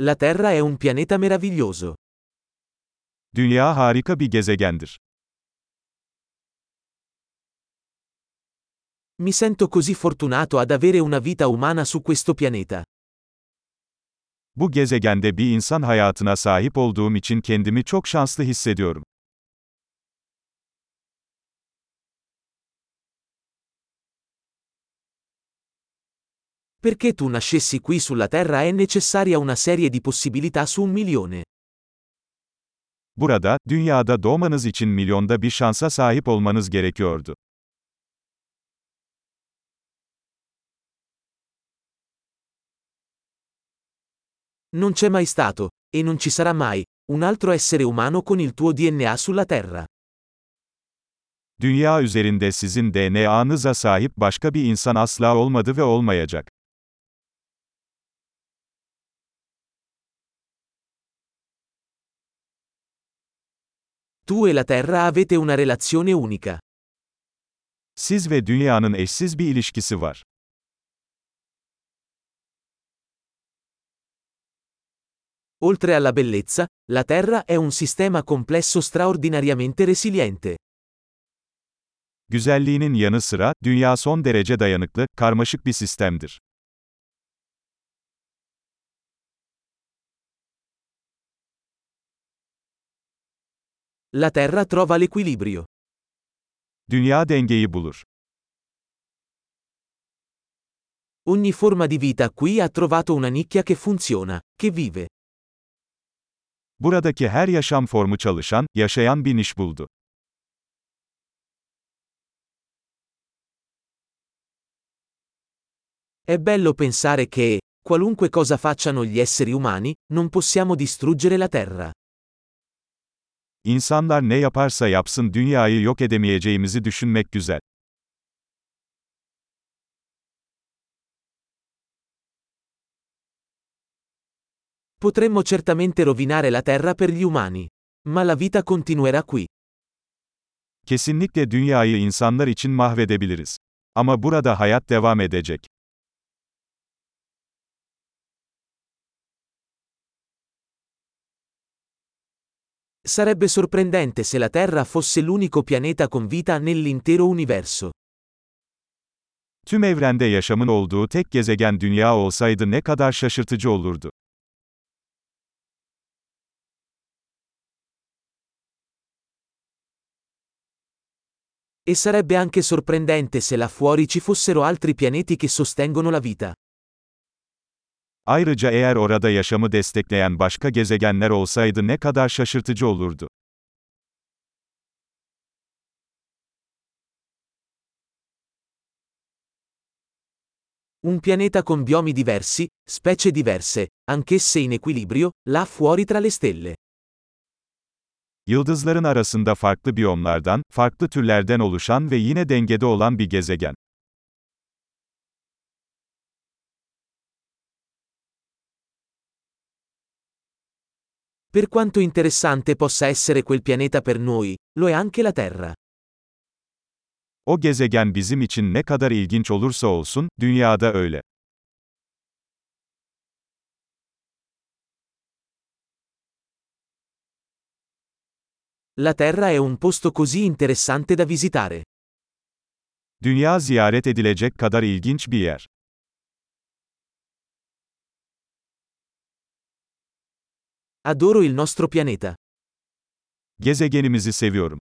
La Terra è un pianeta meraviglioso. Dünya harika bir gezegendir. Mi sento così fortunato ad avere una vita umana su questo pianeta. Bu gezegende bir insan hayatına sahip olduğum için kendimi çok şanslı hissediyorum. Perché tu nascessi qui sulla Terra è necessaria una serie di possibilità su un milione. Burada, dünyada doğmanız için milyonda bir şansa sahip olmanız gerekiyordu. Non c'è mai stato, e non ci sarà mai, un altro essere umano con il tuo DNA sulla Terra. Dünya üzerinde sizin DNA'nıza sahip başka bir insan asla olmadı ve olmayacak. Tu e la Terra avete una relazione unica. Siz ve dünyanın eşsiz bir ilişkisi var. Oltre alla bellezza, la Terra è un sistema complesso straordinariamente resiliente. Güzelliğinin yanı sıra, dünya son derece dayanıklı, karmaşık bir sistemdir. La Terra trova l'equilibrio. Dünya dengeyi bulur. Ogni forma di vita qui ha trovato una nicchia che funziona, che vive. Buradaki her yaşam formu çalışan, yaşayan bir niş buldu. È bello pensare che, qualunque cosa facciano gli esseri umani, non possiamo distruggere la Terra. İnsanlar ne yaparsa yapsın dünyayı yok edemeyeceğimizi düşünmek güzel. Potremmo certamente rovinare la Terra per gli umani. Ma la vita continuerà qui. Kesinlikle dünyayı insanlar için mahvedebiliriz. Ama burada hayat devam edecek. Sarebbe sorprendente se la Terra fosse l'unico pianeta con vita nell'intero universo. Tüm evrende yaşamın olduğu tek gezegen dünya olsaydı ne kadar şaşırtıcı olurdu. E sarebbe anche sorprendente se là fuori ci fossero altri pianeti che sostengono la vita. Ayrıca eğer orada yaşamı destekleyen başka gezegenler olsaydı ne kadar şaşırtıcı olurdu. Un pianeta con biomi diversi, specie diverse, anch'esse in equilibrio, là fuori tra le stelle. Yıldızların arasında farklı biyomlardan, farklı türlerden oluşan ve yine dengede olan bir gezegen. Per quanto interessante possa essere quel pianeta per noi, lo è anche la Terra. O gezegen bizim için ne kadar ilginç olursa olsun, dünyada öyle. La Terra è un posto così interessante da visitare. Dünya ziyaret edilecek kadar ilginç bir yer. Adoro il nostro pianeta. Gezegenimizi seviyorum.